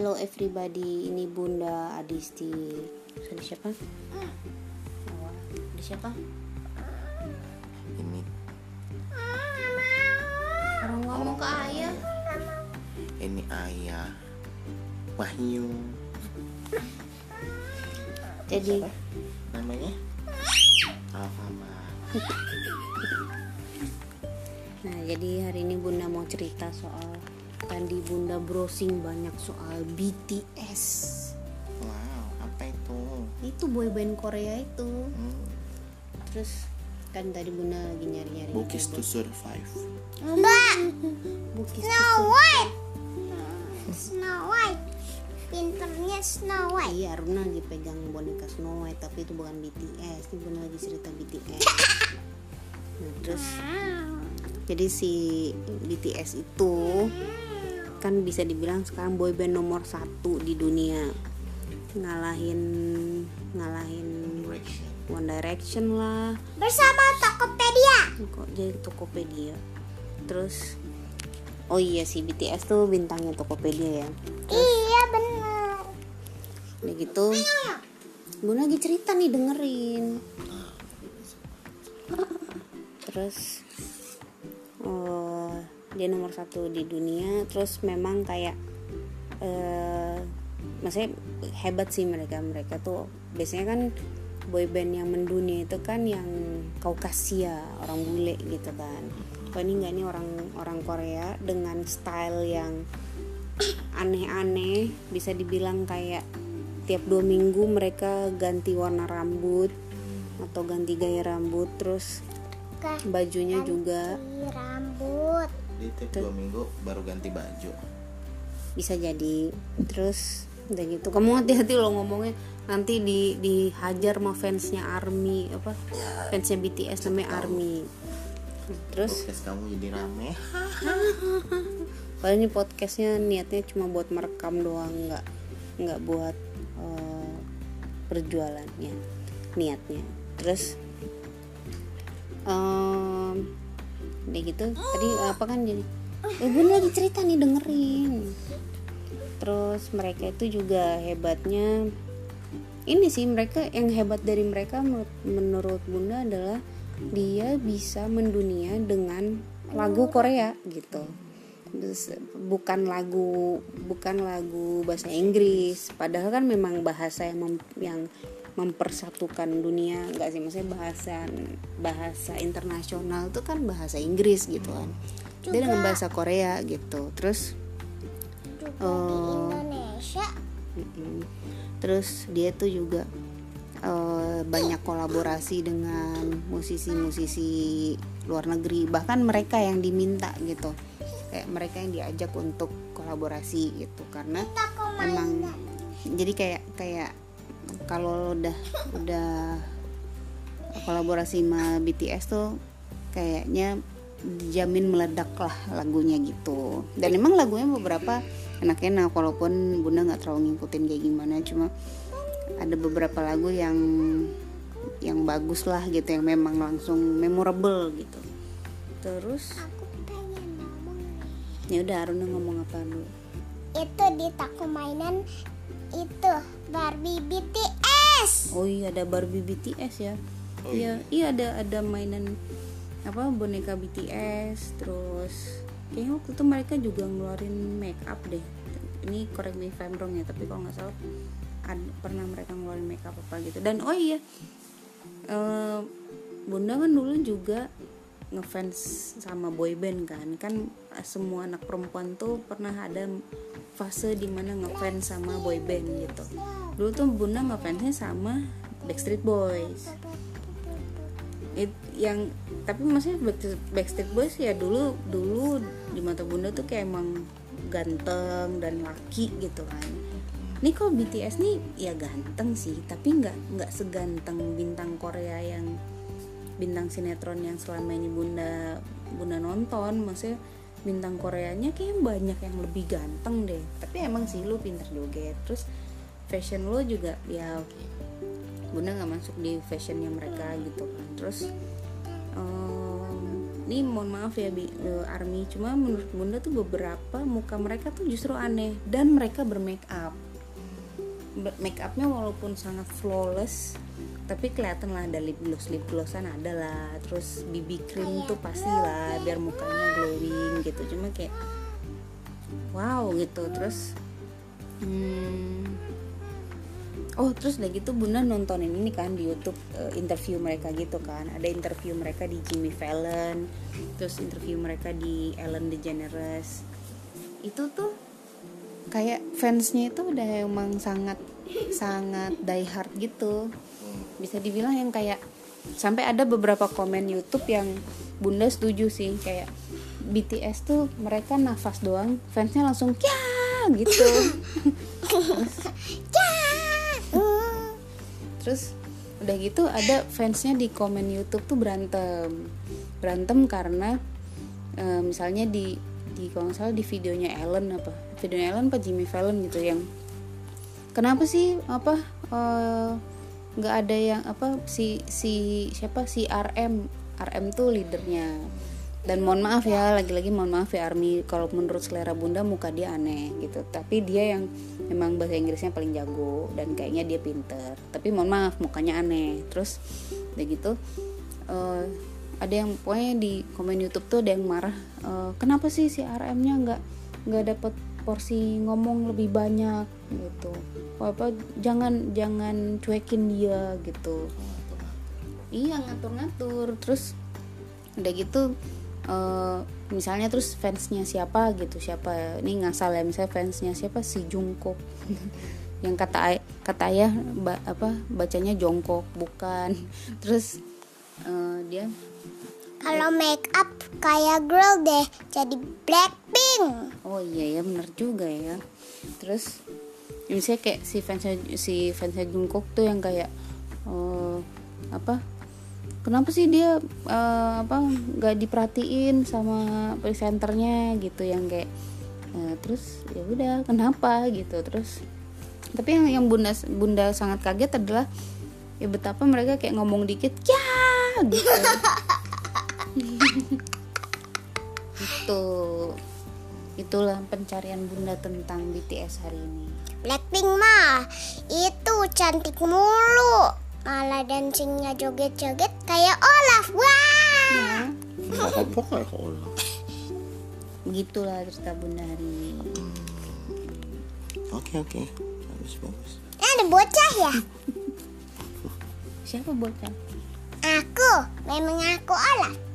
Hello everybody, ini Bunda Adisti. Ada siapa? Oh, ada siapa? ini Orang ngomong ke ayah. ini ayah Wahyu Jadi namanya Alfamart Nah, jadi hari ini Bunda mau cerita soal tadi Bunda browsing banyak soal BTS. wow apa itu Itu boyband Korea itu. hmm, Terus kan tadi Bunda lagi nyari-nyari. Bookies to survive Mbak. Bukis Snow White. Snow White. Pinternya Snow White. Iya, Aruna lagi pegang boneka Snow White tapi itu bukan BTS. Ini Bunda lagi cerita BTS. Nah, terus jadi si BTS itu kan bisa dibilang sekarang boyband nomor satu di dunia. Ngalahin ngalahin direction. One Direction lah. Bersama Tokopedia. kok jadi Tokopedia? Terus oh iya si BTS tuh bintangnya Tokopedia ya. Iya benar. udah gitu gue lagi cerita nih dengerin. Terus oh, dia nomor satu di dunia. Terus memang kayak eh maksudnya hebat sih mereka. Mereka tuh biasanya kan boyband yang mendunia itu kan yang Kaukasia orang bule gitu kan. Kalau ini enggak nih orang orang Korea dengan style yang aneh-aneh bisa dibilang kayak tiap dua minggu mereka ganti warna rambut atau ganti gaya rambut. Terus bajunya juga di rambut. Di tiap dua minggu baru ganti baju. Bisa jadi. Terus udah gitu kamu hati-hati lo ngomongnya. Nanti di dihajar sama fansnya army apa? Fansnya BTS namanya army. Terus? Podcast kamu jadi rame. Padahal ini podcastnya niatnya cuma buat merekam doang nggak nggak buat eh, perjualannya niatnya. Terus em udah gitu. Tadi apa kan jadi eh gue lagi cerita nih dengerin. Terus mereka itu juga hebatnya. Ini sih mereka yang hebat dari mereka menurut, menurut bunda adalah dia bisa mendunia dengan lagu Korea gitu. Terus, bukan lagu bukan lagu bahasa Inggris. Padahal kan memang bahasa yang mem- yang mempersatukan dunia enggak sih? Maksudnya bahasa bahasa internasional itu kan bahasa Inggris gitu kan. Dia dengan bahasa Korea gitu. Terus Juga di Oh. Indonesia. Terus dia tuh juga eh, banyak kolaborasi dengan musisi-musisi luar negeri, bahkan mereka yang diminta gitu, kayak mereka yang diajak untuk kolaborasi gitu, karena emang jadi kayak kayak kalau udah udah kolaborasi sama BTS tuh kayaknya jamin meledak lah lagunya gitu. Dan emang lagunya beberapa enak-enak walaupun bunda nggak terlalu ngikutin kayak gimana. Cuma ada beberapa lagu yang yang bagus lah gitu yang memang langsung memorable gitu. Terus? Aku pengen ngomong ya udah Aruna ngomong apa dulu? Itu di toko mainan itu Barbie BTS. oh iya ada Barbie BTS ya. Oh iya iya. ada ada mainan apa boneka BTS terus kayaknya waktu itu mereka juga ngeluarin make up deh. Ini correct me if I'm wrong ya tapi kalau nggak salah ad- pernah mereka ngeluarin make up apa gitu. Dan oh iya eh, bunda kan dulu juga ngefans sama boyband kan. Kan semua anak perempuan tuh pernah ada fase di mana ngefans sama boyband gitu. Dulu tuh bunda ngefansnya sama Backstreet Boys. It, yang tapi maksudnya Backstreet, Backstreet Boys ya dulu dulu di mata bunda tuh kayak emang ganteng dan laki gitu kan. Ini kok BTS nih ya ganteng sih tapi nggak nggak seganteng bintang Korea yang bintang sinetron yang selama ini bunda bunda nonton. Maksudnya bintang Koreanya kayak banyak yang lebih ganteng deh. Tapi emang sih lu pinter joget. Terus fashion lo juga ya bunda nggak masuk di fashionnya mereka gitu kan. Terus em, ini mohon maaf ya Bi, eh, Army. Cuma menurut bunda tuh beberapa muka mereka tuh justru aneh. Dan mereka bermake up. Make upnya walaupun sangat flawless tapi kelihatan lah ada lip gloss lip glossan ada lah. Terus BB cream tuh pasti lah biar mukanya glowing gitu. Cuma kayak wow gitu. Terus hmm, oh terus udah gitu bunda nontonin ini kan di YouTube eh, interview mereka gitu kan. Ada interview mereka di Jimmy Fallon terus interview mereka di Ellen DeGeneres. Itu tuh kayak fansnya itu udah emang sangat sangat die hard gitu bisa dibilang yang kayak sampai ada beberapa komen YouTube yang bunda setuju sih kayak BTS tuh mereka nafas doang fansnya langsung ya gitu. Terus udah gitu ada fansnya di komen YouTube tuh berantem. Berantem karena eh, misalnya di di kalau nggak salah di videonya Ellen apa videonya Ellen apa Jimmy Fallon gitu yang kenapa sih apa eh, nggak ada yang apa si si siapa si RM RM tuh leadernya. Dan mohon maaf ya lagi-lagi mohon maaf ya Army. Kalau menurut selera bunda muka dia aneh gitu. Tapi dia yang memang bahasa Inggrisnya paling jago dan kayaknya dia pinter. Tapi mohon maaf mukanya aneh. Terus udah gitu eh, ada yang pokoknya di komen YouTube tuh ada yang marah eh, kenapa sih si RM-nya nggak nggak dapat porsi ngomong lebih banyak gitu. Apa jangan jangan cuekin dia gitu. Iya ngatur-ngatur. Terus udah gitu eh, misalnya terus fansnya siapa gitu. Siapa ini ngasal ya misalnya fansnya siapa? Si Jungkook. Yang kata ay- kata ayah ba- apa bacanya jongkok bukan. Terus eh, dia Kalau make up kayak girl deh, jadi Blackpink. Oh iya ya bener juga ya. Terus ya misalnya kayak si fansnya si fansnya Jungkook tuh yang kayak eh, apa? Kenapa sih dia eh, apa nggak diperhatiin sama presenternya gitu yang kayak eh, terus ya udah kenapa gitu. Terus tapi yang yang bunda bunda sangat kaget adalah ya betapa mereka kayak ngomong dikit ya! gitu. Itu itulah pencarian bunda tentang BTS hari ini Blackpink mah itu cantik mulu. Malah dancingnya joget-joget kayak Olaf. Wah. ya apa kayak olah begitulah cerita bunda hari ini oke oke bagus bagus Ada bocah ya? siapa bocah Aku, memang aku Olaf.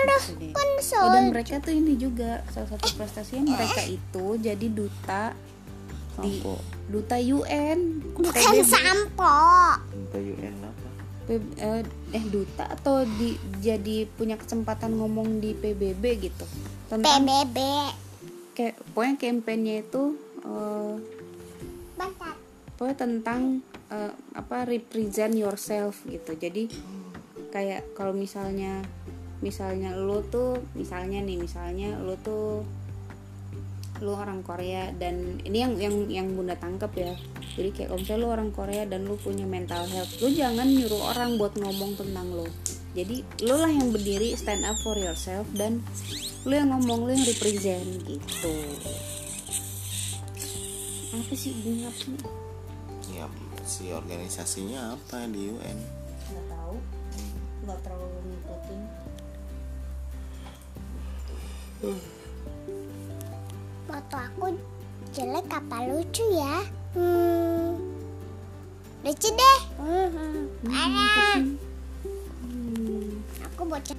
Aduh, Sedih. kan Oh, dan mereka tuh ini juga salah satu prestasinya mereka itu jadi duta di duta UN Bukan PBB. sampo. minta UN apa P- eh, eh duta atau di jadi punya kesempatan ngomong di PBB gitu tentang PBB. kayak pokoknya kampanye itu eh, Bentar. pokoknya tentang eh, apa represent yourself gitu jadi kayak kalau misalnya misalnya lu tuh misalnya nih misalnya lu tuh lu orang Korea dan ini yang yang yang bunda tangkap ya. Jadi kayak kalau misalnya lu orang Korea dan lu punya mental health lu jangan nyuruh orang buat ngomong tentang lu. Jadi lu lah yang berdiri stand up for yourself dan lu yang ngomong lu yang represent gitu. Apa sih bunga sih? Ya si organisasinya apa di UN nggak tahu. Nggak terlalu ngikutin Foto aku jelek apa lucu ya? Hmm. Lucu deh. Hmm. Parah. Hmm. Aku bocah